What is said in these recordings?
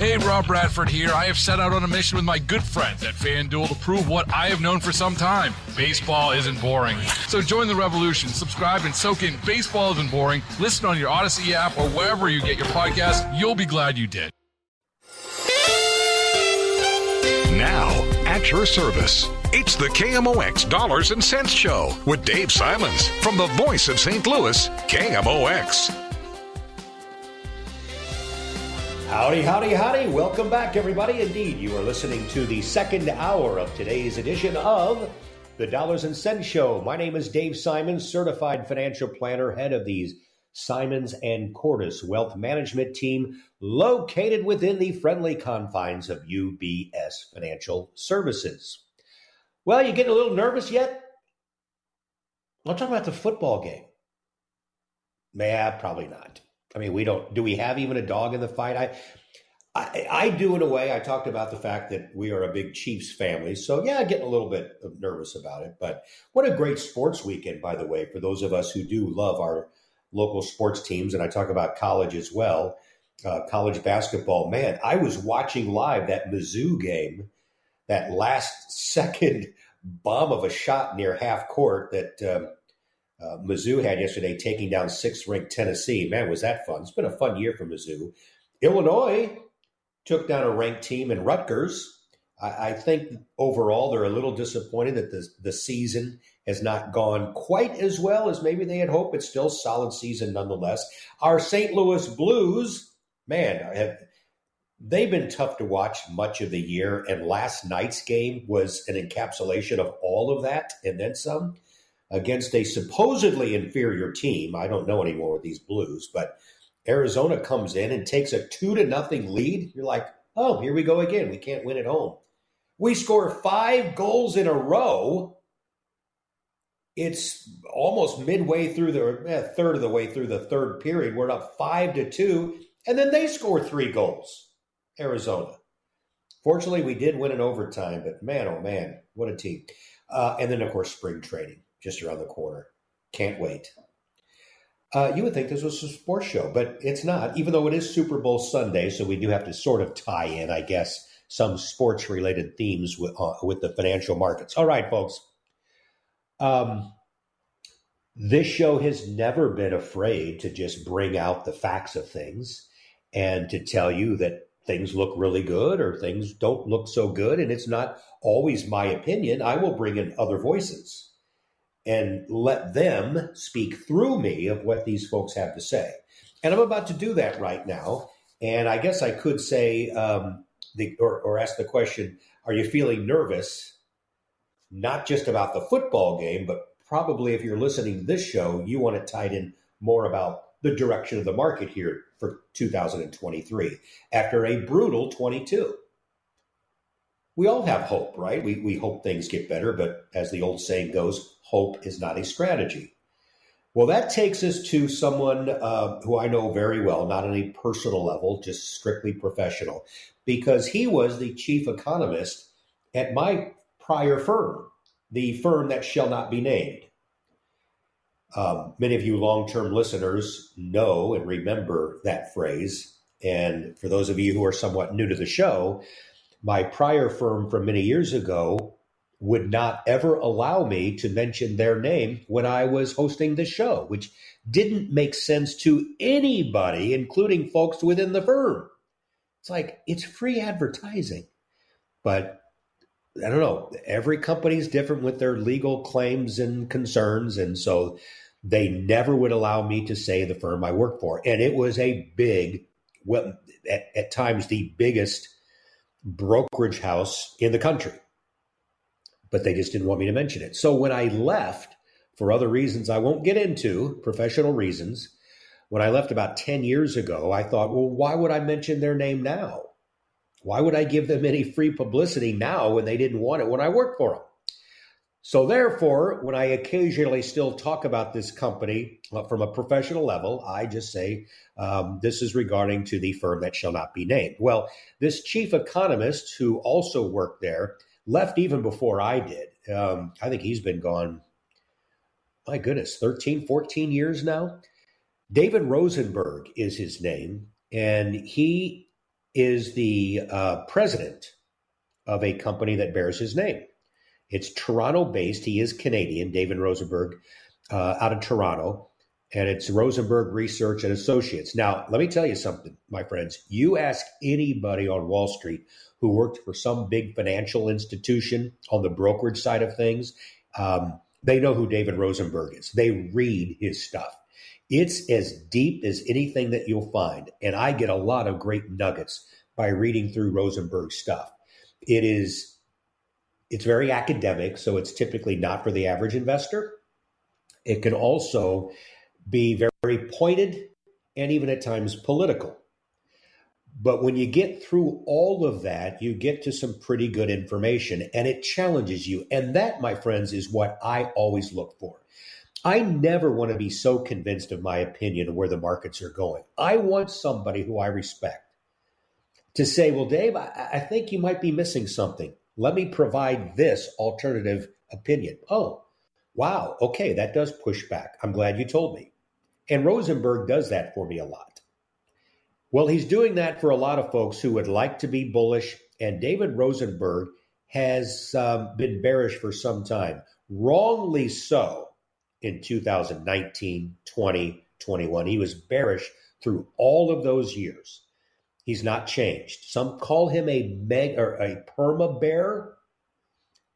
Hey, Rob Bradford here. I have set out on a mission with my good friends at FanDuel to prove what I have known for some time baseball isn't boring. So join the revolution. Subscribe and soak in Baseball Isn't Boring. Listen on your Audacy app or wherever you get your podcast. You'll be glad you did. Now, at your service, it's the KMOX Dollars and Cents Show with Dave Simons from the voice of St. Louis, KMOX. Howdy, howdy, howdy. Welcome back, everybody. Indeed, you are listening to the second hour of today's edition of the Dollars and Cents Show. My name is Dave Simons, certified financial planner, head of the Simons and Cordis Wealth Management Team, located within the friendly confines of UBS Financial Services. Well, you getting a little nervous yet? I'll talk about the football game. Yeah, probably not. I mean, we don't. Do we have even a dog in the fight? I, I, I do in a way. I talked about the fact that we are a big Chiefs family, so yeah, getting a little bit nervous about it. But what a great sports weekend, by the way, for those of us who do love our local sports teams, and I talk about college as well. Uh, college basketball, man, I was watching live that Mizzou game, that last second bomb of a shot near half court that. Um, uh, Mizzou had yesterday, taking down sixth ranked Tennessee. Man, was that fun! It's been a fun year for Mizzou. Illinois took down a ranked team in Rutgers. I, I think overall they're a little disappointed that the, the season has not gone quite as well as maybe they had hoped. It's still solid season nonetheless. Our St. Louis Blues, man, have, they've been tough to watch much of the year, and last night's game was an encapsulation of all of that and then some against a supposedly inferior team. I don't know anymore with these Blues, but Arizona comes in and takes a two to nothing lead. You're like, oh, here we go again. We can't win at home. We score five goals in a row. It's almost midway through the eh, third of the way through the third period. We're up five to two, and then they score three goals. Arizona. Fortunately, we did win in overtime, but man, oh man, what a team! Uh, and then, of course, spring training just around the corner. Can't wait. Uh, you would think this was a sports show, but it's not, even though it is Super Bowl Sunday, so we do have to sort of tie in, I guess, some sports related themes with, uh, with the financial markets. All right, folks. Um, this show has never been afraid to just bring out the facts of things and to tell you that things look really good or things don't look so good. And it's not always my opinion. I will bring in other voices and let them speak through me of what these folks have to say. And I'm about to do that right now. And I guess I could say, um, the, or, or ask the question Are you feeling nervous? Not just about the football game, but probably if you're listening to this show, you want it tied in more about the direction of the market here for 2023 after a brutal 22 we all have hope, right? We, we hope things get better, but as the old saying goes, hope is not a strategy. Well, that takes us to someone uh, who I know very well, not on a personal level, just strictly professional, because he was the chief economist at my prior firm, the firm that shall not be named. Um, many of you long term listeners know and remember that phrase. And for those of you who are somewhat new to the show, my prior firm from many years ago would not ever allow me to mention their name when I was hosting the show, which didn't make sense to anybody, including folks within the firm. It's like it's free advertising. But I don't know, every company is different with their legal claims and concerns. And so they never would allow me to say the firm I work for. And it was a big, well, at, at times the biggest brokerage house in the country. But they just didn't want me to mention it. So when I left, for other reasons I won't get into, professional reasons, when I left about 10 years ago, I thought, well, why would I mention their name now? Why would I give them any free publicity now when they didn't want it when I worked for them? So, therefore, when I occasionally still talk about this company uh, from a professional level, I just say um, this is regarding to the firm that shall not be named. Well, this chief economist who also worked there left even before I did. Um, I think he's been gone, my goodness, 13, 14 years now. David Rosenberg is his name, and he is the uh, president of a company that bears his name. It's Toronto based. He is Canadian, David Rosenberg, uh, out of Toronto, and it's Rosenberg Research and Associates. Now, let me tell you something, my friends. You ask anybody on Wall Street who worked for some big financial institution on the brokerage side of things, um, they know who David Rosenberg is. They read his stuff. It's as deep as anything that you'll find. And I get a lot of great nuggets by reading through Rosenberg's stuff. It is it's very academic, so it's typically not for the average investor. It can also be very pointed and even at times political. But when you get through all of that, you get to some pretty good information and it challenges you. And that, my friends, is what I always look for. I never want to be so convinced of my opinion of where the markets are going. I want somebody who I respect to say, well, Dave, I, I think you might be missing something. Let me provide this alternative opinion. Oh, wow. Okay, that does push back. I'm glad you told me. And Rosenberg does that for me a lot. Well, he's doing that for a lot of folks who would like to be bullish. And David Rosenberg has um, been bearish for some time, wrongly so in 2019, 20, 21. He was bearish through all of those years. He's not changed. Some call him a meg or a perma bear.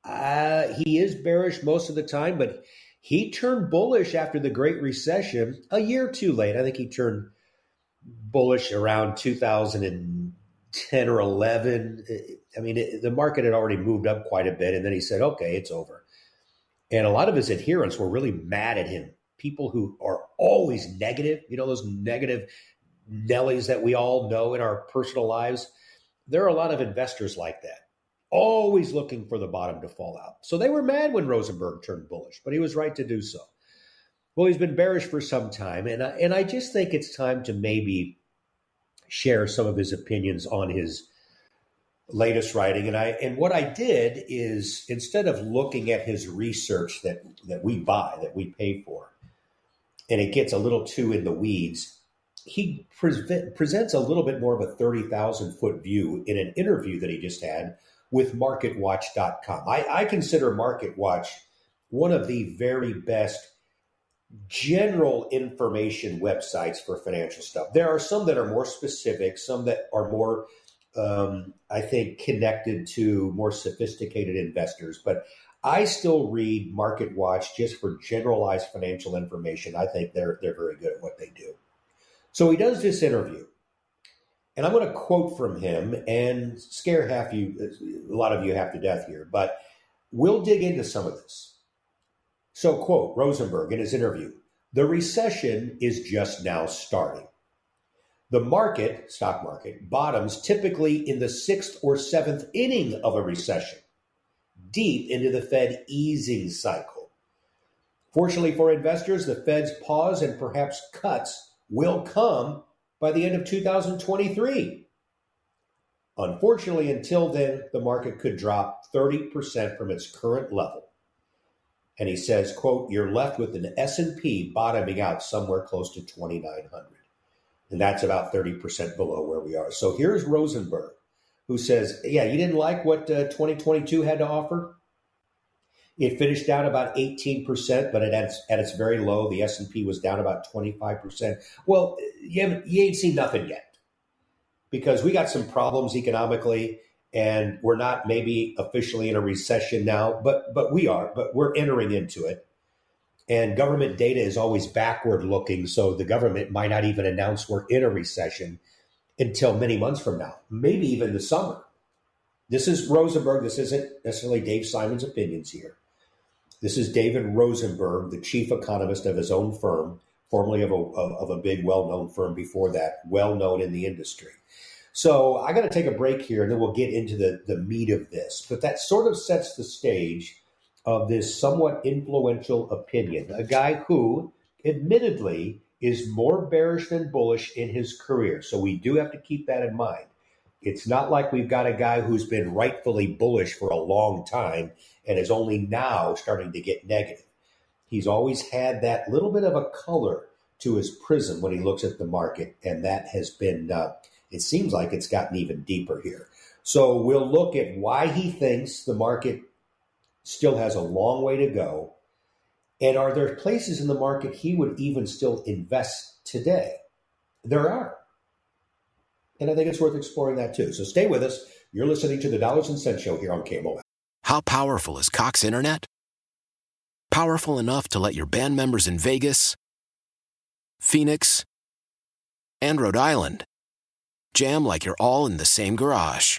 Uh, he is bearish most of the time, but he turned bullish after the Great Recession a year too late. I think he turned bullish around 2010 or 11. I mean, it, the market had already moved up quite a bit, and then he said, "Okay, it's over." And a lot of his adherents were really mad at him. People who are always negative, you know, those negative Nellies that we all know in our personal lives. There are a lot of investors like that, always looking for the bottom to fall out. So they were mad when Rosenberg turned bullish, but he was right to do so. Well, he's been bearish for some time, and I, and I just think it's time to maybe share some of his opinions on his latest writing. And I and what I did is instead of looking at his research that that we buy, that we pay for, and it gets a little too in the weeds, he pre- presents a little bit more of a 30,000 foot view in an interview that he just had with MarketWatch.com. I, I consider MarketWatch one of the very best general information websites for financial stuff. There are some that are more specific, some that are more, um, I think, connected to more sophisticated investors. But I still read MarketWatch just for generalized financial information. I think they're they're very good at what they do. So he does this interview, and I'm going to quote from him and scare half you, a lot of you half to death here, but we'll dig into some of this. So, quote Rosenberg in his interview The recession is just now starting. The market, stock market, bottoms typically in the sixth or seventh inning of a recession, deep into the Fed easing cycle. Fortunately for investors, the Fed's pause and perhaps cuts will come by the end of 2023. Unfortunately, until then, the market could drop 30% from its current level. And he says, quote, you're left with an S&P bottoming out somewhere close to 2,900. And that's about 30% below where we are. So here's Rosenberg, who says, yeah, you didn't like what uh, 2022 had to offer? It finished down about 18%, but at its, at its very low, the S&P was down about 25%. Well, you, you ain't seen nothing yet because we got some problems economically and we're not maybe officially in a recession now, but but we are, but we're entering into it. And government data is always backward looking, so the government might not even announce we're in a recession until many months from now, maybe even the summer. This is Rosenberg. This isn't necessarily Dave Simon's opinions here. This is David Rosenberg, the chief economist of his own firm, formerly of a, of a big, well known firm before that, well known in the industry. So I got to take a break here and then we'll get into the, the meat of this. But that sort of sets the stage of this somewhat influential opinion. A guy who, admittedly, is more bearish than bullish in his career. So we do have to keep that in mind. It's not like we've got a guy who's been rightfully bullish for a long time and is only now starting to get negative. He's always had that little bit of a color to his prism when he looks at the market, and that has been, uh, it seems like it's gotten even deeper here. So we'll look at why he thinks the market still has a long way to go. And are there places in the market he would even still invest today? There are. And I think it's worth exploring that too. So stay with us. You're listening to the Dollars and Cents Show here on KMOX. How powerful is Cox Internet? Powerful enough to let your band members in Vegas, Phoenix, and Rhode Island jam like you're all in the same garage.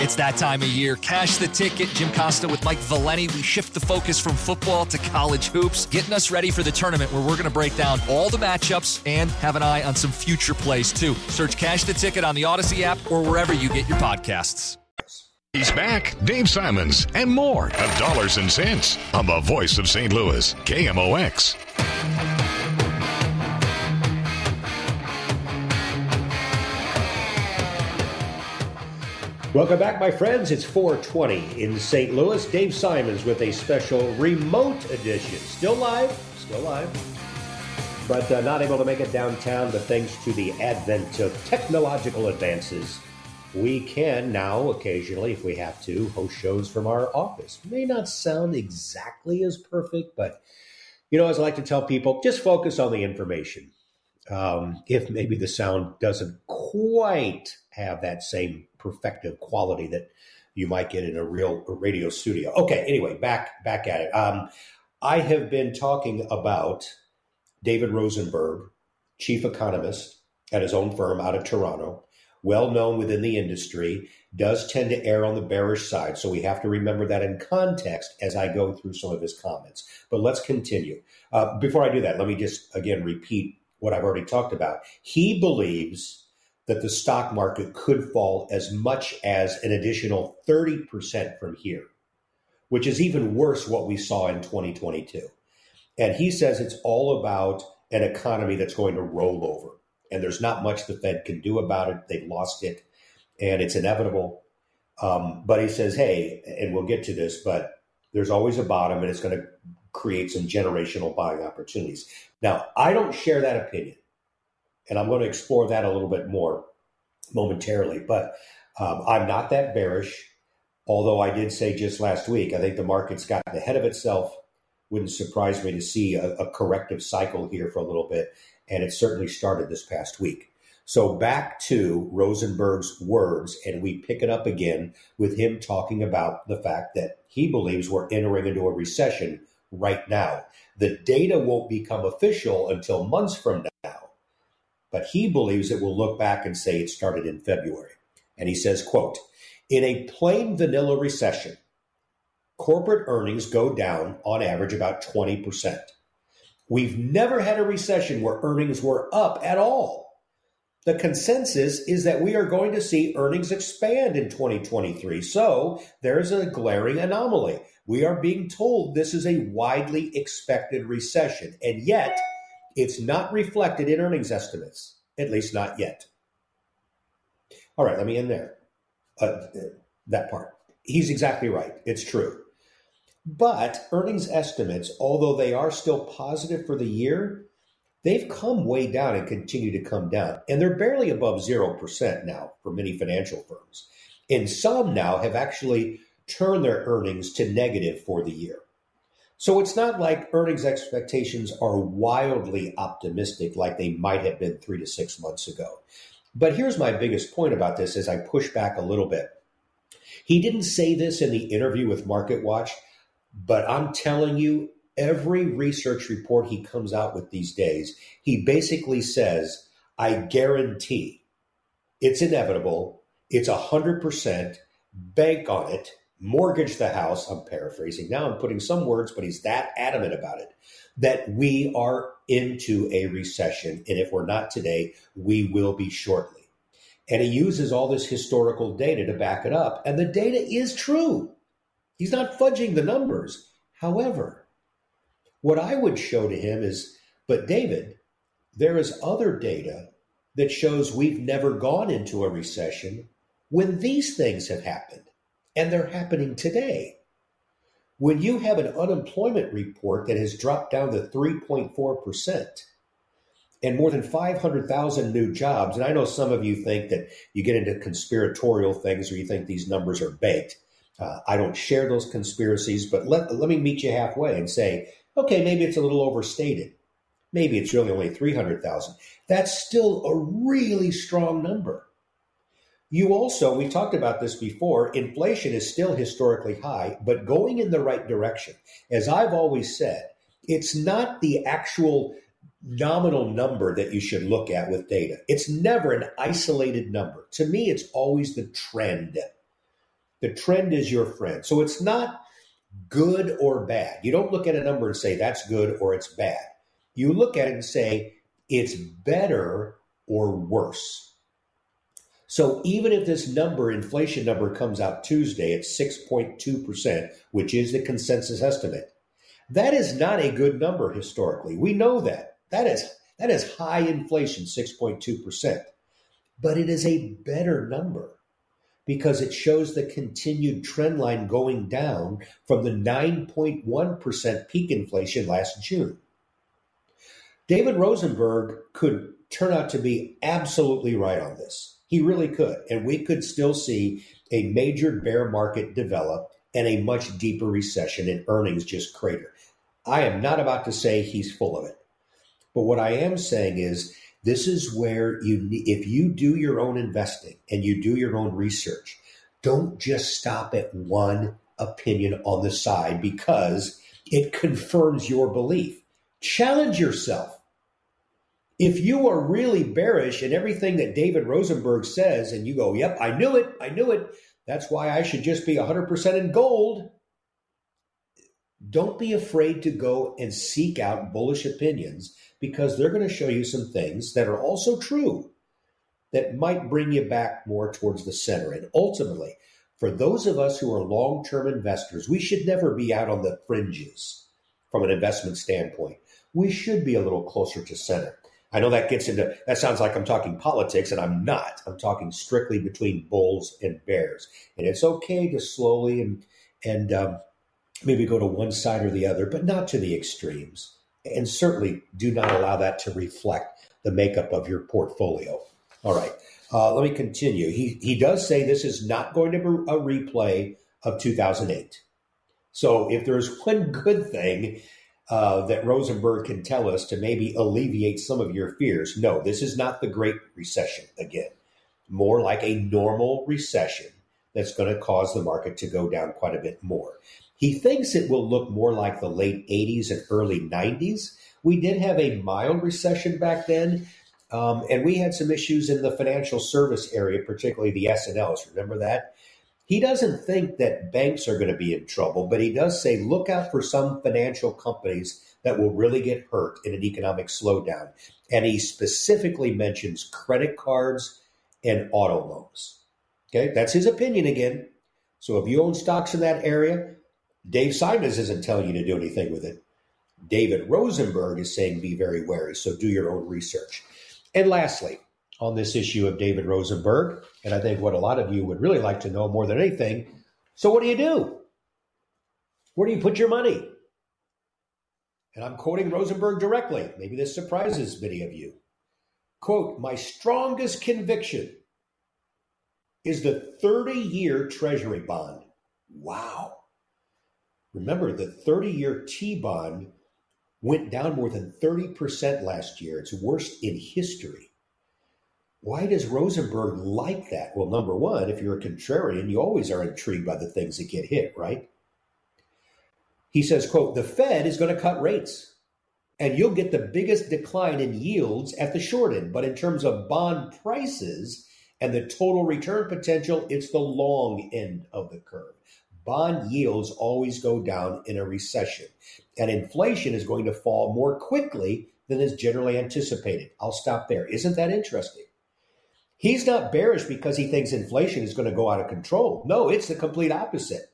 It's that time of year. Cash the ticket. Jim Costa with Mike Valeni. We shift the focus from football to college hoops, getting us ready for the tournament where we're going to break down all the matchups and have an eye on some future plays too. Search Cash the Ticket on the Audacy app or wherever you get your podcasts. He's back, Dave Simons, and more of Dollars and Cents on the voice of St. Louis, KMOX. Welcome back, my friends. It's 420 in St. Louis. Dave Simons with a special remote edition. Still live, still live, but uh, not able to make it downtown. But thanks to the advent of technological advances, we can now occasionally, if we have to, host shows from our office. May not sound exactly as perfect, but you know, as I like to tell people, just focus on the information. Um, if maybe the sound doesn't quite have that same perfective quality that you might get in a real radio studio. Okay, anyway, back back at it. Um, I have been talking about David Rosenberg, chief economist at his own firm out of Toronto, well known within the industry, does tend to err on the bearish side. So we have to remember that in context as I go through some of his comments. But let's continue. Uh, before I do that, let me just again repeat what I've already talked about. He believes that the stock market could fall as much as an additional 30% from here, which is even worse what we saw in 2022. And he says it's all about an economy that's going to roll over. And there's not much the Fed can do about it. They've lost it, and it's inevitable. Um, but he says, hey, and we'll get to this, but there's always a bottom, and it's going to create some generational buying opportunities. Now, I don't share that opinion, and I'm going to explore that a little bit more momentarily, but um, I'm not that bearish. Although I did say just last week, I think the market's gotten ahead of itself. Wouldn't surprise me to see a, a corrective cycle here for a little bit, and it certainly started this past week. So back to Rosenberg's words, and we pick it up again with him talking about the fact that he believes we're entering into a recession right now. The data won't become official until months from now, but he believes it will look back and say it started in February. And he says, quote, in a plain vanilla recession, corporate earnings go down on average about 20%. We've never had a recession where earnings were up at all. The consensus is that we are going to see earnings expand in 2023. So there's a glaring anomaly. We are being told this is a widely expected recession, and yet it's not reflected in earnings estimates, at least not yet. All right, let me end there. Uh, that part. He's exactly right. It's true. But earnings estimates, although they are still positive for the year, they've come way down and continue to come down. And they're barely above 0% now for many financial firms. And some now have actually turn their earnings to negative for the year. So it's not like earnings expectations are wildly optimistic like they might have been three to six months ago. But here's my biggest point about this as I push back a little bit. He didn't say this in the interview with Market Watch, but I'm telling you, every research report he comes out with these days, he basically says, I guarantee it's inevitable, it's 100%, bank on it, mortgage the house. I'm paraphrasing now, I'm putting some words, but he's that adamant about it that we are into a recession. And if we're not today, we will be shortly. And he uses all this historical data to back it up. And the data is true. He's not fudging the numbers. However, what I would show to him is, but David, there is other data that shows we've never gone into a recession when these things have happened. And they're happening today. When you have an unemployment report that has dropped down to 3.4%, and more than 500,000 new jobs. And I know some of you think that you get into conspiratorial things or you think these numbers are baked. Uh, I don't share those conspiracies, but let, let me meet you halfway and say, okay, maybe it's a little overstated. Maybe it's really only 300,000. That's still a really strong number. You also, we talked about this before, inflation is still historically high, but going in the right direction. As I've always said, it's not the actual nominal number that you should look at with data. It's never an isolated number. To me, it's always the trend. The trend is your friend. So it's not good or bad. You don't look at a number and say that's good or it's bad. You look at it and say it's better or worse. So even if this number, inflation number, comes out Tuesday at 6.2%, which is the consensus estimate, that is not a good number historically. We know that. That is that is high inflation, 6.2%. But it is a better number because it shows the continued trend line going down from the 9.1% peak inflation last June. David Rosenberg could turn out to be absolutely right on this. He really could. And we could still see a major bear market develop and a much deeper recession and earnings just crater. I am not about to say he's full of it. But what I am saying is this is where you if you do your own investing and you do your own research, don't just stop at one opinion on the side because it confirms your belief. Challenge yourself. If you are really bearish in everything that David Rosenberg says and you go, "Yep, I knew it. I knew it. That's why I should just be 100% in gold." Don't be afraid to go and seek out bullish opinions because they're going to show you some things that are also true that might bring you back more towards the center. And ultimately, for those of us who are long term investors, we should never be out on the fringes from an investment standpoint. We should be a little closer to center. I know that gets into that sounds like I'm talking politics, and I'm not. I'm talking strictly between bulls and bears, and it's okay to slowly and and um, maybe go to one side or the other, but not to the extremes and certainly do not allow that to reflect the makeup of your portfolio. All right, uh, let me continue. He, he does say this is not going to be a replay of 2008. So if there's one good thing uh, that Rosenberg can tell us to maybe alleviate some of your fears, no, this is not the Great Recession again. More like a normal recession that's going to cause the market to go down quite a bit more. He thinks it will look more like the late 80s and early 90s. We did have a mild recession back then, um, and we had some issues in the financial service area, particularly the S&Ls. Remember that? He doesn't think that banks are going to be in trouble, but he does say look out for some financial companies that will really get hurt in an economic slowdown. And he specifically mentions credit cards and auto loans. Okay, that's his opinion again. So if you own stocks in that area, Dave Simons isn't telling you to do anything with it. David Rosenberg is saying be very wary, so do your own research. And lastly, on this issue of David Rosenberg, and I think what a lot of you would really like to know more than anything so, what do you do? Where do you put your money? And I'm quoting Rosenberg directly. Maybe this surprises many of you. Quote, my strongest conviction is the 30 year Treasury bond. Wow. Remember, the 30 year T bond went down more than 30% last year. It's worst in history. Why does Rosenberg like that? Well, number one, if you're a contrarian, you always are intrigued by the things that get hit, right? He says, quote, the Fed is going to cut rates and you'll get the biggest decline in yields at the short end. But in terms of bond prices and the total return potential, it's the long end of the curve. Bond yields always go down in a recession, and inflation is going to fall more quickly than is generally anticipated. I'll stop there. Isn't that interesting? He's not bearish because he thinks inflation is going to go out of control. No, it's the complete opposite.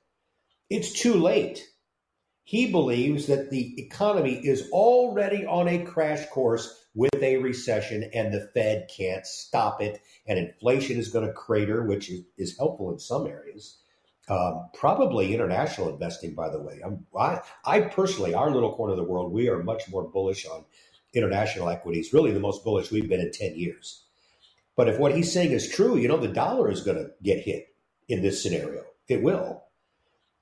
It's too late. He believes that the economy is already on a crash course with a recession and the Fed can't stop it. And inflation is going to crater, which is, helpful in some areas. Um, probably international investing, by the way. I'm, I, I personally, our little corner of the world, we are much more bullish on international equities, really the most bullish we've been in 10 years. But if what he's saying is true, you know, the dollar is going to get hit in this scenario. It will.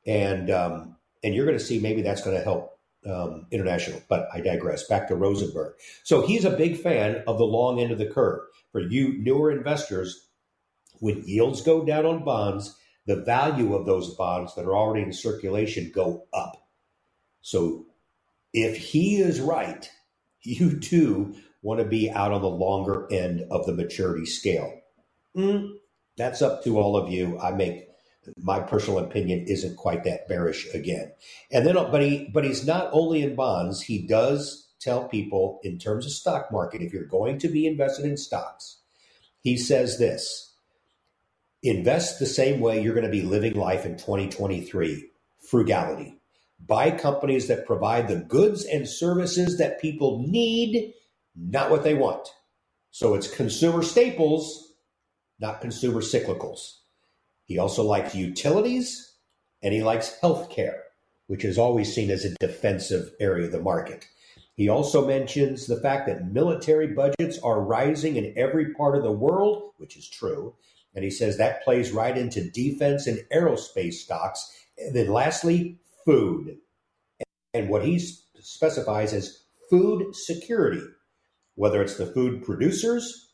And, um, and you're going to see maybe that's going to help um, international. But I digress. Back to Rosenberg. So he's a big fan of the long end of the curve. For you newer investors, when yields go down on bonds, the value of those bonds that are already in circulation go up. So if he is right, you too want to be out on the longer end of the maturity scale. Mm, that's up to all of you. I make my personal opinion isn't quite that bearish again. And then, but he, but he's not only in bonds. He does tell people in terms of stock market, if you're going to be invested in stocks, he says this: invest the same way you're going to be living life in 2023. Frugality. Buy companies that provide the goods and services that people need, not what they want. So it's consumer staples, not consumer cyclicals. He also likes utilities and he likes healthcare, which is always seen as a defensive area of the market. He also mentions the fact that military budgets are rising in every part of the world, which is true. And he says that plays right into defense and aerospace stocks. And then lastly, food. And what he specifies as food security, whether it's the food producers,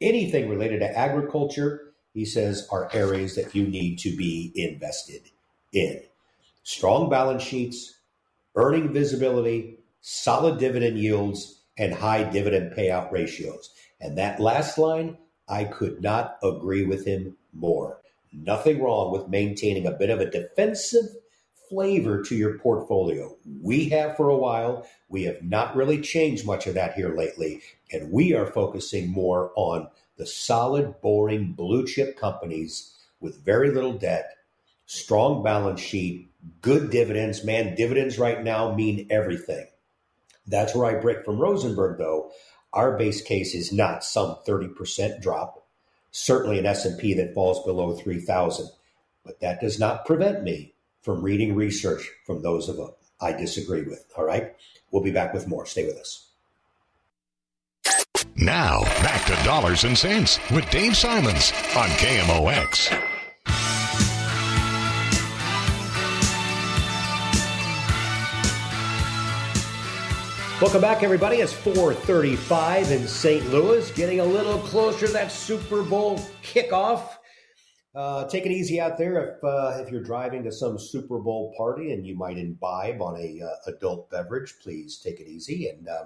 anything related to agriculture, he says, are areas that you need to be invested in. Strong balance sheets, earning visibility, solid dividend yields, and high dividend payout ratios. And that last line, I could not agree with him more. Nothing wrong with maintaining a bit of a defensive flavor to your portfolio. We have for a while. We have not really changed much of that here lately. And we are focusing more on the solid, boring blue chip companies with very little debt, strong balance sheet, good dividends. Man, dividends right now mean everything. That's where I break from Rosenberg, though. Our base case is not some 30% drop, certainly an S&P that falls below 3,000. But that does not prevent me from reading research from those of us I disagree with. All right? We'll be back with more. Stay with us. Now, back to Dollars and Cents with Dave Simons on KMOX. Welcome back, everybody. It's 435 in St. Louis, getting a little closer to that Super Bowl kickoff. Uh, take it easy out there if uh, if you're driving to some Super Bowl party and you might imbibe on a uh, adult beverage. Please take it easy and uh,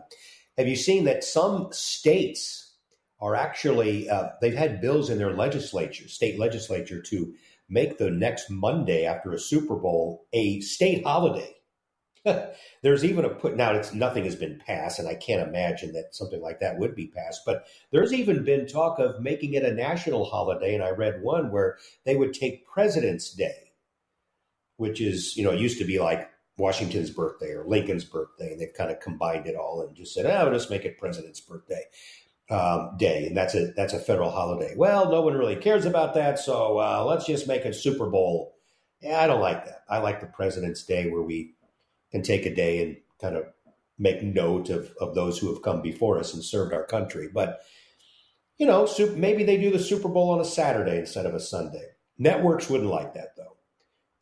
have you seen that some states are actually, uh, they've had bills in their legislature, state legislature, to make the next Monday after a Super Bowl a state holiday? there's even a put now it's nothing has been passed and i can't imagine that something like that would be passed but there's even been talk of making it a national holiday and i read one where they would take president's day which is you know it used to be like Washington's birthday or Lincoln's birthday, and they've kind of combined it all and just said, "Oh, let's make it President's birthday um, day," and that's a that's a federal holiday. Well, no one really cares about that, so uh, let's just make it Super Bowl. Yeah, I don't like that. I like the President's Day where we can take a day and kind of make note of of those who have come before us and served our country. But you know, maybe they do the Super Bowl on a Saturday instead of a Sunday. Networks wouldn't like that though.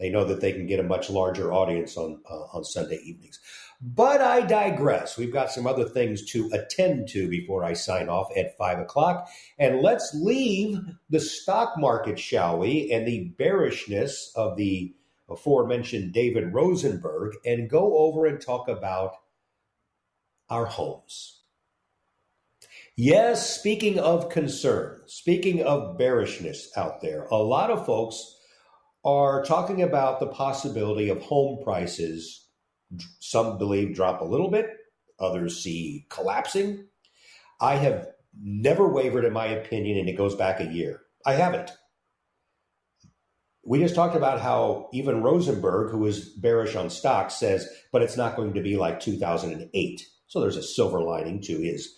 They know that they can get a much larger audience on uh, on Sunday evenings. But I digress. We've got some other things to attend to before I sign off at five o'clock. And let's leave the stock market, shall we, and the bearishness of the aforementioned David Rosenberg and go over and talk about our homes. Yes, speaking of concern, speaking of bearishness out there, a lot of folks are talking about the possibility of home prices, some believe drop a little bit, others see collapsing. I have never wavered in my opinion, and it goes back a year. I haven't. We just talked about how even Rosenberg, who is bearish on stocks, says, but it's not going to be like 2008. So there's a silver lining to his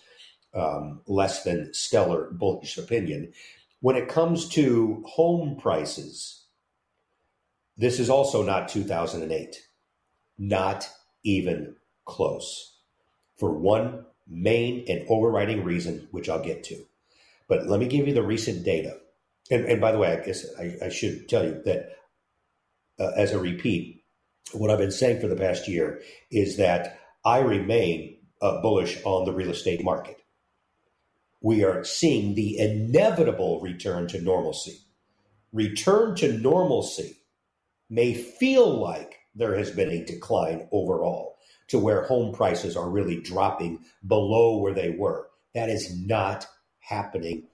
um, less than stellar bullish opinion. When it comes to home prices, this is also not 2008. Not even close. For one main and overriding reason, which I'll get to. But let me give you the recent data. And, and by the way, I guess I, I should tell you that uh, as a repeat, what I've been saying for the past year is that I remain uh, bullish on the real estate market. We are seeing the inevitable return to normalcy. Return to normalcy may feel like there has been a decline overall to where home prices are really dropping below where they were. That is not happening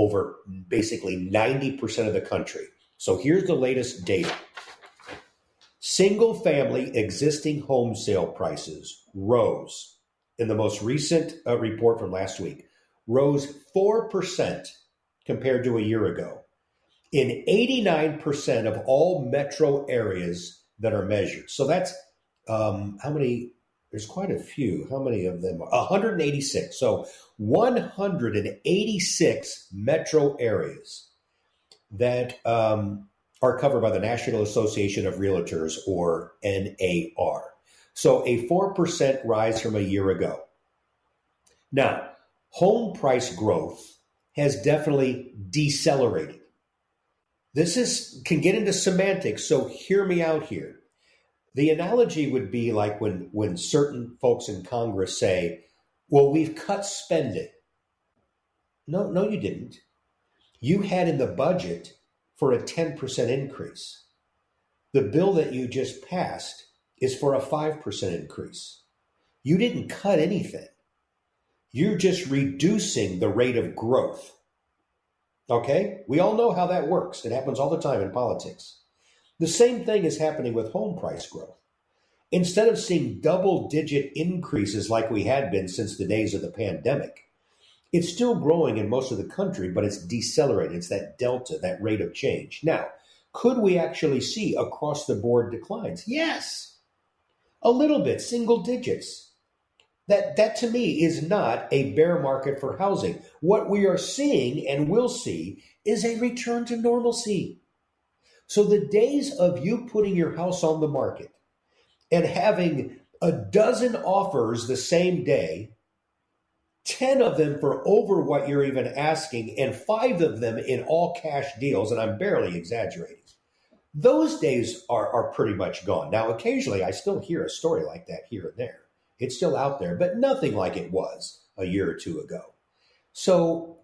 over basically 90% of the country. So here's the latest data. Single family existing home sale prices rose in the most recent uh, report from last week, rose 4% compared to a year ago in 89% of all metro areas that are measured. So that's um, how many? There's quite a few. How many of them? 186. So 186 metro areas that um, are covered by the National Association of Realtors, or NAR. So a 4% rise from a year ago. Now, home price growth has definitely decelerated. This is can get into semantics, so hear me out here. The analogy would be like when when certain folks in Congress say, "Well, we've cut spending." No, no you didn't. You had in the budget for a 10% increase. The bill that you just passed is for a 5% increase. You didn't cut anything. You're just reducing the rate of growth. Okay? We all know how that works. It happens all the time in politics. The same thing is happening with home price growth. Instead of seeing double digit increases like we had been since the days of the pandemic, it's still growing in most of the country, but it's decelerating. It's that delta, that rate of change. Now, could we actually see across the board declines? Yes. A little bit, single digits. That, that to me is not a bear market for housing. What we are seeing and will see is a return to normalcy. So the days of you putting your house on the market and having a dozen offers the same day, 10 of them for over what you're even asking, and five of them in all cash deals, and I'm barely exaggerating. Those days are, are pretty much gone. Now, occasionally I still hear a story like that here and there. It's still out there, but nothing like it was a year or two ago. So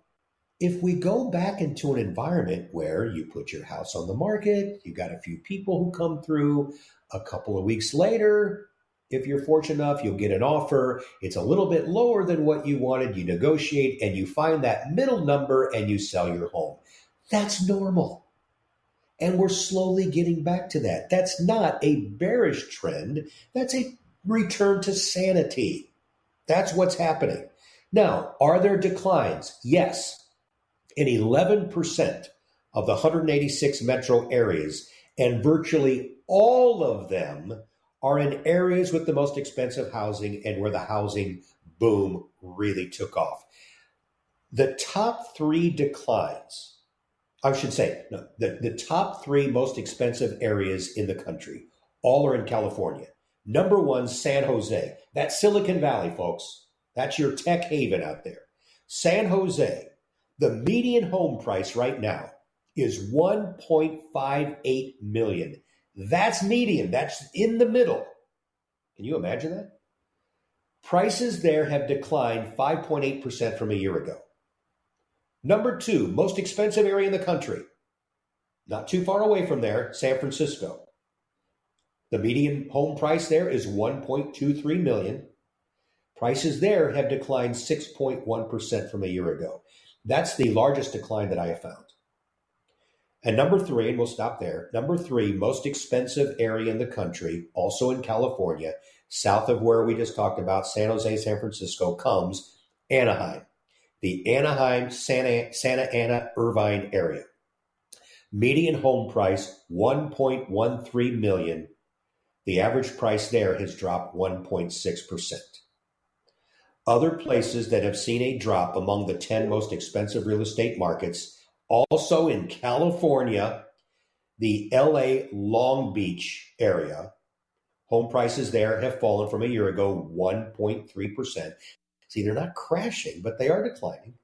if we go back into an environment where you put your house on the market, you got a few people who come through, a couple of weeks later, if you're fortunate enough, you'll get an offer. It's a little bit lower than what you wanted. You negotiate and you find that middle number and you sell your home. That's normal. And we're slowly getting back to that. That's not a bearish trend. That's a return to sanity. That's what's happening. Now, are there declines? Yes. In 11% of the 186 metro areas, and virtually all of them are in areas with the most expensive housing and where the housing boom really took off. The top three declines, I should say, no, the, the top three most expensive areas in the country all are in California. Number one, San Jose. That's Silicon Valley, folks. That's your tech haven out there. San Jose, the median home price right now is 1.58 million. That's median. That's in the middle. Can you imagine that? Prices there have declined 5.8% from a year ago. Number two, most expensive area in the country. Not too far away from there, San Francisco. The median home price there is 1.23 million. Prices there have declined 6.1% from a year ago. That's the largest decline that I have found. And number three, and we'll stop there. Number three, most expensive area in the country, also in California, south of where we just talked about, San Jose, San Francisco, comes Anaheim, the Anaheim, Santa, Santa Ana, Irvine area. Median home price 1.13 million. The average price there has dropped 1.6%. Other places that have seen a drop among the 10 most expensive real estate markets, also in California, the LA Long Beach area, home prices there have fallen from a year ago 1.3%. See, they're not crashing, but they are declining.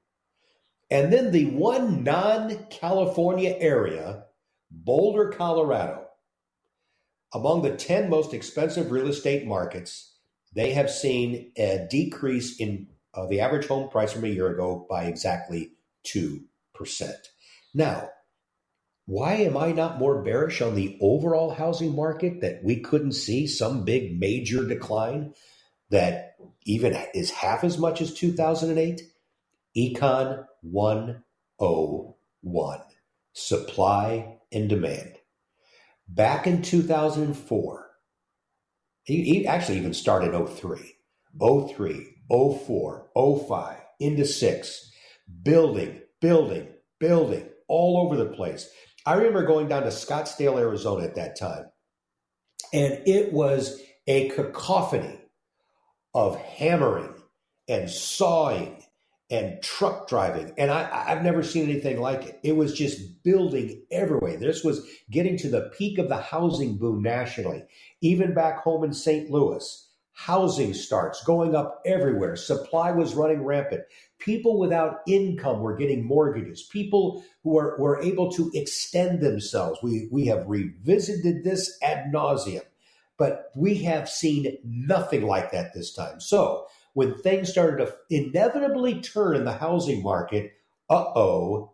And then the one non California area, Boulder, Colorado, among the 10 most expensive real estate markets, they have seen a decrease in uh, the average home price from a year ago by exactly 2%. Now, why am I not more bearish on the overall housing market that we couldn't see some big major decline that even is half as much as 2008? Econ 101 Supply and Demand. Back in 2004, he, he actually even started 03, 03, 04, 05, into 6, building, building, building all over the place. I remember going down to Scottsdale, Arizona at that time, and it was a cacophony of hammering and sawing and truck driving. And I, I've never seen anything like it. It was just building everywhere. This was getting to the peak of the housing boom nationally. Even back home in St. Louis, housing starts going up everywhere. Supply was running rampant. People without income were getting mortgages. People who are, were able to extend themselves. We, we have revisited this ad nauseum, but we have seen nothing like that this time. So, when things started to inevitably turn in the housing market, uh oh,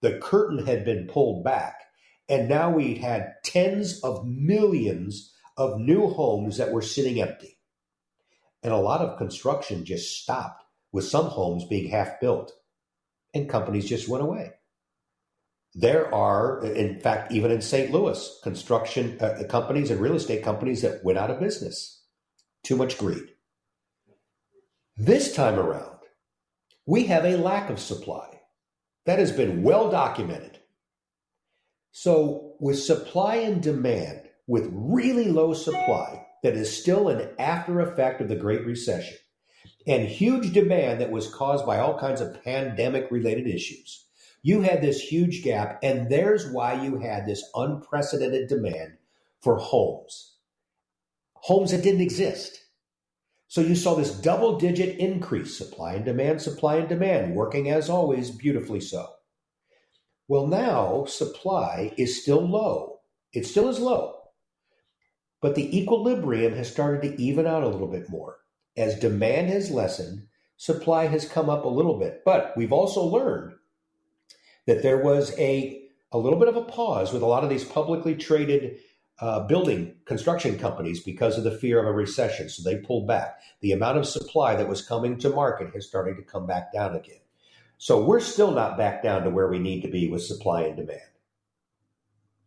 the curtain had been pulled back. And now we had tens of millions of new homes that were sitting empty. And a lot of construction just stopped, with some homes being half built, and companies just went away. There are, in fact, even in St. Louis, construction uh, companies and real estate companies that went out of business. Too much greed. This time around, we have a lack of supply. That has been well documented. So, with supply and demand, with really low supply that is still an after effect of the Great Recession, and huge demand that was caused by all kinds of pandemic related issues, you had this huge gap. And there's why you had this unprecedented demand for homes. Homes that didn't exist. So you saw this double digit increase, supply and demand, supply and demand, working as always beautifully so. Well, now supply is still low. It still is low. But the equilibrium has started to even out a little bit more. As demand has lessened, supply has come up a little bit. But we've also learned that there was a, a little bit of a pause with a lot of these publicly traded uh, building construction companies because of the fear of a recession. So they pulled back. The amount of supply that was coming to market has started to come back down again. So we're still not back down to where we need to be with supply and demand.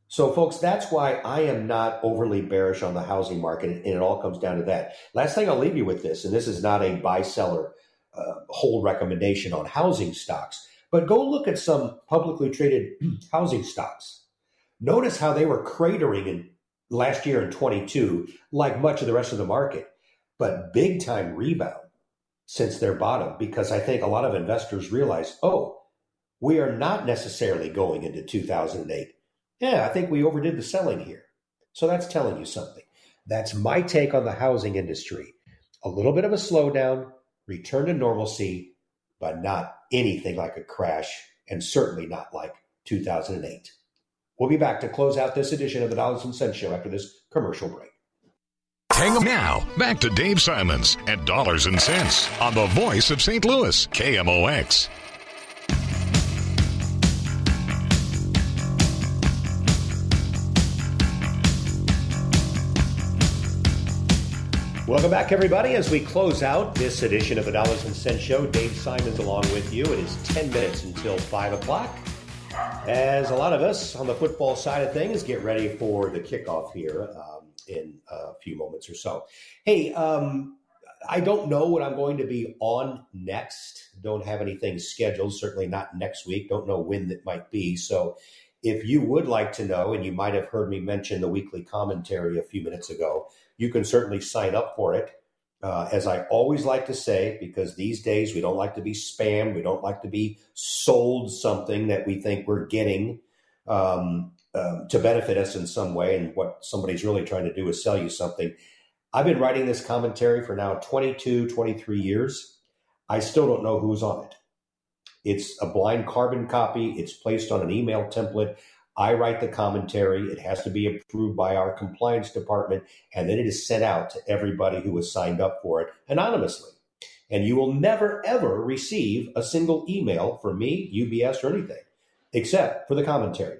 So, folks, that's why I am not overly bearish on the housing market, and it all comes down to that. Last thing I'll leave you with this, and this is not a buy seller uh, whole recommendation on housing stocks, but go look at some publicly traded housing stocks. Notice how they were cratering in last year in 22, like much of the rest of the market, but big time rebound since their bottom because I think a lot of investors realize, oh, we are not necessarily going into 2008. Yeah, I think we overdid the selling here. So that's telling you something. That's my take on the housing industry. A little bit of a slowdown, return to normalcy, but not anything like a crash, and certainly not like 2008. We'll be back to close out this edition of the Dollars and Cents Show after this commercial break. Hang on now. Back to Dave Simons at Dollars and Cents on the voice of St. Louis, KMOX. Welcome back, everybody. As we close out this edition of the Dollars and Cents Show, Dave Simons along with you. It is 10 minutes until 5 o'clock. As a lot of us on the football side of things get ready for the kickoff here um, in a few moments or so. Hey, um, I don't know what I'm going to be on next. Don't have anything scheduled, certainly not next week. Don't know when that might be. So if you would like to know, and you might have heard me mention the weekly commentary a few minutes ago, you can certainly sign up for it. Uh, as I always like to say, because these days we don't like to be spammed, we don't like to be sold something that we think we're getting um, um, to benefit us in some way. And what somebody's really trying to do is sell you something. I've been writing this commentary for now 22, 23 years. I still don't know who's on it. It's a blind carbon copy, it's placed on an email template. I write the commentary. It has to be approved by our compliance department, and then it is sent out to everybody who has signed up for it anonymously. And you will never, ever receive a single email from me, UBS, or anything, except for the commentary.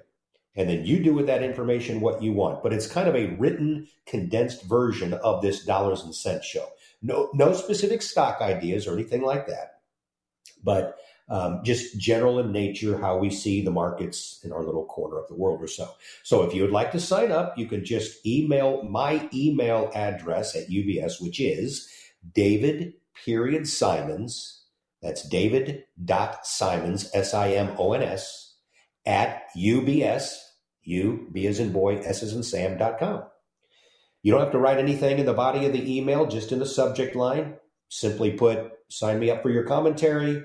And then you do with that information what you want. But it's kind of a written, condensed version of this dollars and cents show. No, no specific stock ideas or anything like that. But um, just general in nature, how we see the markets in our little corner of the world or so. So if you would like to sign up, you can just email my email address at UBS, which is David period Simons. That's David dot Simons, S I M O N S, at UBS, U, B as in boy, S as in Sam dot com. You don't have to write anything in the body of the email, just in the subject line. Simply put, sign me up for your commentary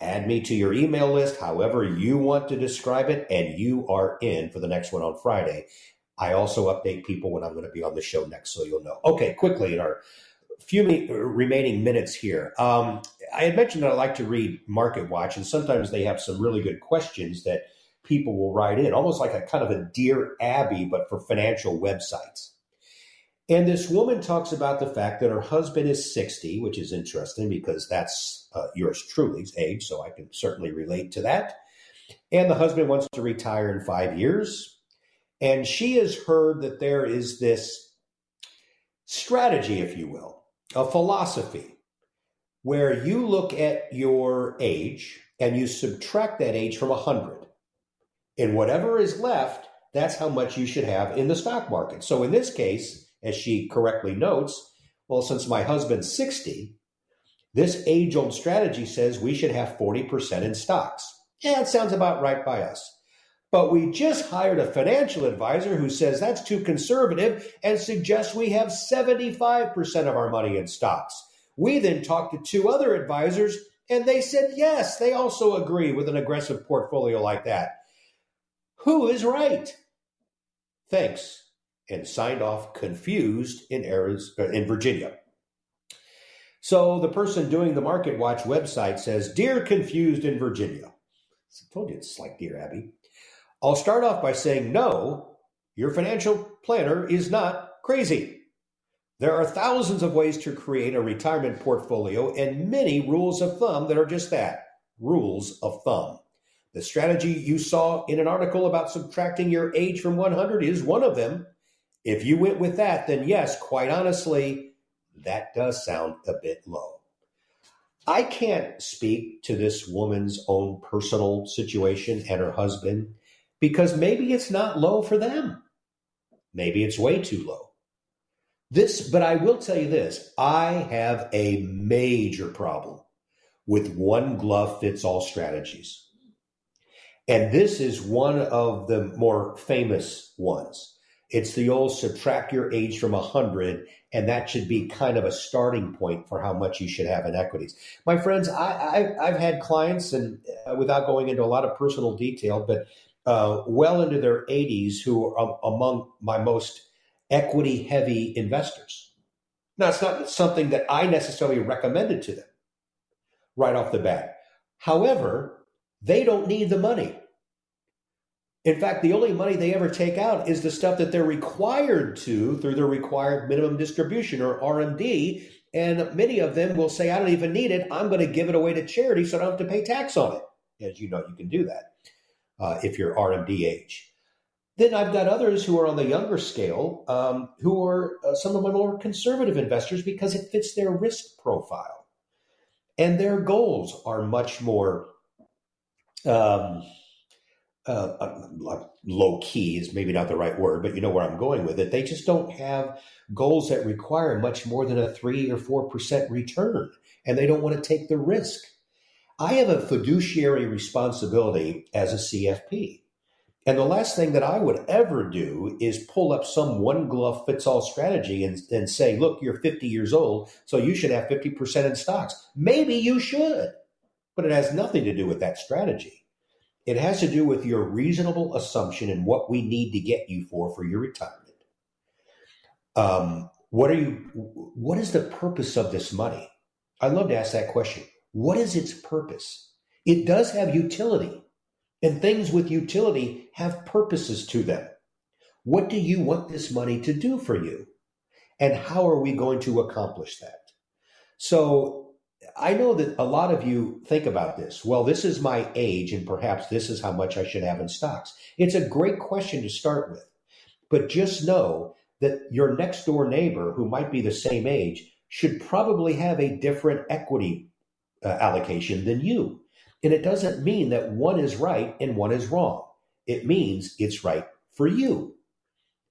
add me to your email list, however you want to describe it, and you are in for the next one on Friday. I also update people when I'm going to be on the show next, so you'll know. Okay, quickly in our few remaining minutes here. Um, I had mentioned that I like to read Market Watch, and sometimes they have some really good questions that people will write in, almost like a kind of a Dear Abby, but for financial websites. And this woman talks about the fact that her husband is 60, which is interesting because that's uh, yours truly's age, so I can certainly relate to that. And the husband wants to retire in five years. And she has heard that there is this strategy, if you will, a philosophy where you look at your age and you subtract that age from 100. And whatever is left, that's how much you should have in the stock market. So in this case, as she correctly notes, well, since my husband's 60, this age old strategy says we should have 40% in stocks. Yeah, it sounds about right by us. But we just hired a financial advisor who says that's too conservative and suggests we have 75% of our money in stocks. We then talked to two other advisors and they said yes, they also agree with an aggressive portfolio like that. Who is right? Thanks and signed off confused in Arizona, uh, in Virginia. So the person doing the Market Watch website says, Dear confused in Virginia. I told you it's like Dear Abby. I'll start off by saying, no, your financial planner is not crazy. There are thousands of ways to create a retirement portfolio and many rules of thumb that are just that rules of thumb. The strategy you saw in an article about subtracting your age from 100 is one of them. If you went with that, then yes, quite honestly, that does sound a bit low. I can't speak to this woman's own personal situation and her husband because maybe it's not low for them. Maybe it's way too low. This, but I will tell you this I have a major problem with one glove fits all strategies. And this is one of the more famous ones. It's the old subtract your age from 100, and that should be kind of a starting point for how much you should have in equities. My friends, I, I, have had clients, and uh, without going into a lot of personal detail, but uh, well into their 80s who are among my most equity heavy investors. Now, it's not something that I necessarily recommended to them right off the bat. However, they don't need the money. In fact, the only money they ever take out is the stuff that they're required to through their required minimum distribution or RMD. And many of them will say, I don't even need it. I'm going to give it away to charity so I don't have to pay tax on it. As you know, you can do that uh, if you're RMD age. Then I've got others who are on the younger scale, um, who are uh, some of my more conservative investors because it fits their risk profile. And their goals are much more um, uh, uh, low key, is maybe not the right word, but you know where I'm going with it. They just don't have goals that require much more than a three or 4% return, and they don't want to take the risk. I have a fiduciary responsibility as a CFP. And the last thing that I would ever do is pull up some one glove fits all strategy and, and say, look, you're 50 years old, so you should have 50% in stocks. Maybe you should, but it has nothing to do with that strategy. It has to do with your reasonable assumption and what we need to get you for for your retirement. Um, what are you? What is the purpose of this money? I love to ask that question. What is its purpose? It does have utility. And things with utility have purposes to them. What do you want this money to do for you? And how are we going to accomplish that? So I know that a lot of you think about this. Well, this is my age, and perhaps this is how much I should have in stocks. It's a great question to start with. But just know that your next door neighbor, who might be the same age, should probably have a different equity uh, allocation than you. And it doesn't mean that one is right and one is wrong. It means it's right for you.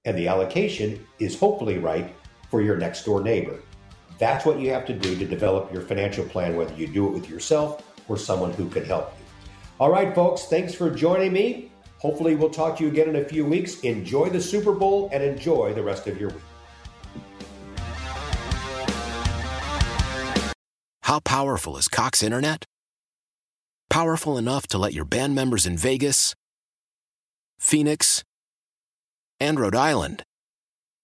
And the allocation is hopefully right for your next door neighbor. That's what you have to do to develop your financial plan, whether you do it with yourself or someone who can help you. All right, folks, thanks for joining me. Hopefully, we'll talk to you again in a few weeks. Enjoy the Super Bowl and enjoy the rest of your week. How powerful is Cox Internet? Powerful enough to let your band members in Vegas, Phoenix, and Rhode Island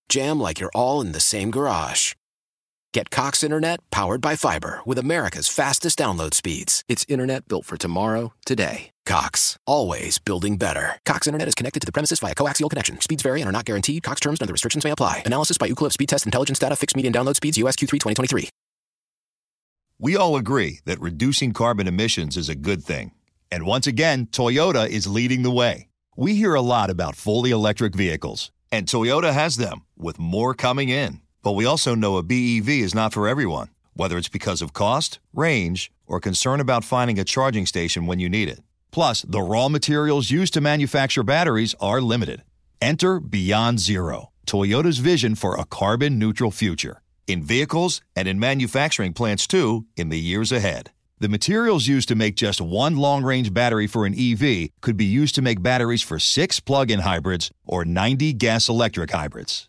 jam like you're all in the same garage. Get Cox Internet powered by fiber with America's fastest download speeds. It's internet built for tomorrow, today. Cox, always building better. Cox Internet is connected to the premises via coaxial connection. Speeds vary and are not guaranteed. Cox terms and other restrictions may apply. Analysis by Ookla Speed Test Intelligence Data. Fixed median download speeds. USQ3 2023. We all agree that reducing carbon emissions is a good thing. And once again, Toyota is leading the way. We hear a lot about fully electric vehicles, and Toyota has them, with more coming in. But we also know a BEV is not for everyone, whether it's because of cost, range, or concern about finding a charging station when you need it. Plus, the raw materials used to manufacture batteries are limited. Enter Beyond Zero, Toyota's vision for a carbon neutral future in vehicles and in manufacturing plants too in the years ahead. The materials used to make just one long range battery for an EV could be used to make batteries for six plug in hybrids or 90 gas electric hybrids.